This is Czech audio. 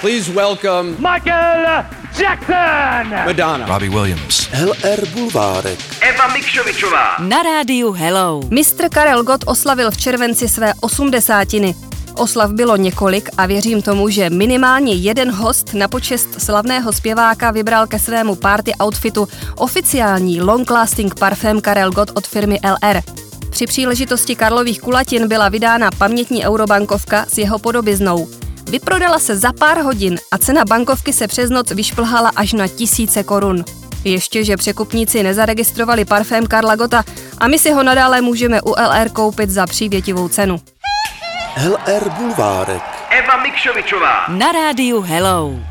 Please welcome Michael Jackson! Madonna. Robbie Williams. LR Bulvárek. Eva Mikšovičová. Na rádiu Hello. Mistr Karel Gott oslavil v červenci své osmdesátiny. Oslav bylo několik a věřím tomu, že minimálně jeden host na počest slavného zpěváka vybral ke svému party outfitu oficiální long-lasting parfém Karel Gott od firmy LR. Při příležitosti Karlových kulatin byla vydána pamětní eurobankovka s jeho podobiznou. Vyprodala se za pár hodin a cena bankovky se přes noc vyšplhala až na tisíce korun. Ještě, že překupníci nezaregistrovali parfém Karla Gota a my si ho nadále můžeme u LR koupit za přívětivou cenu. LR Bulvárek. Eva Mikšovičová. Na rádiu Hello.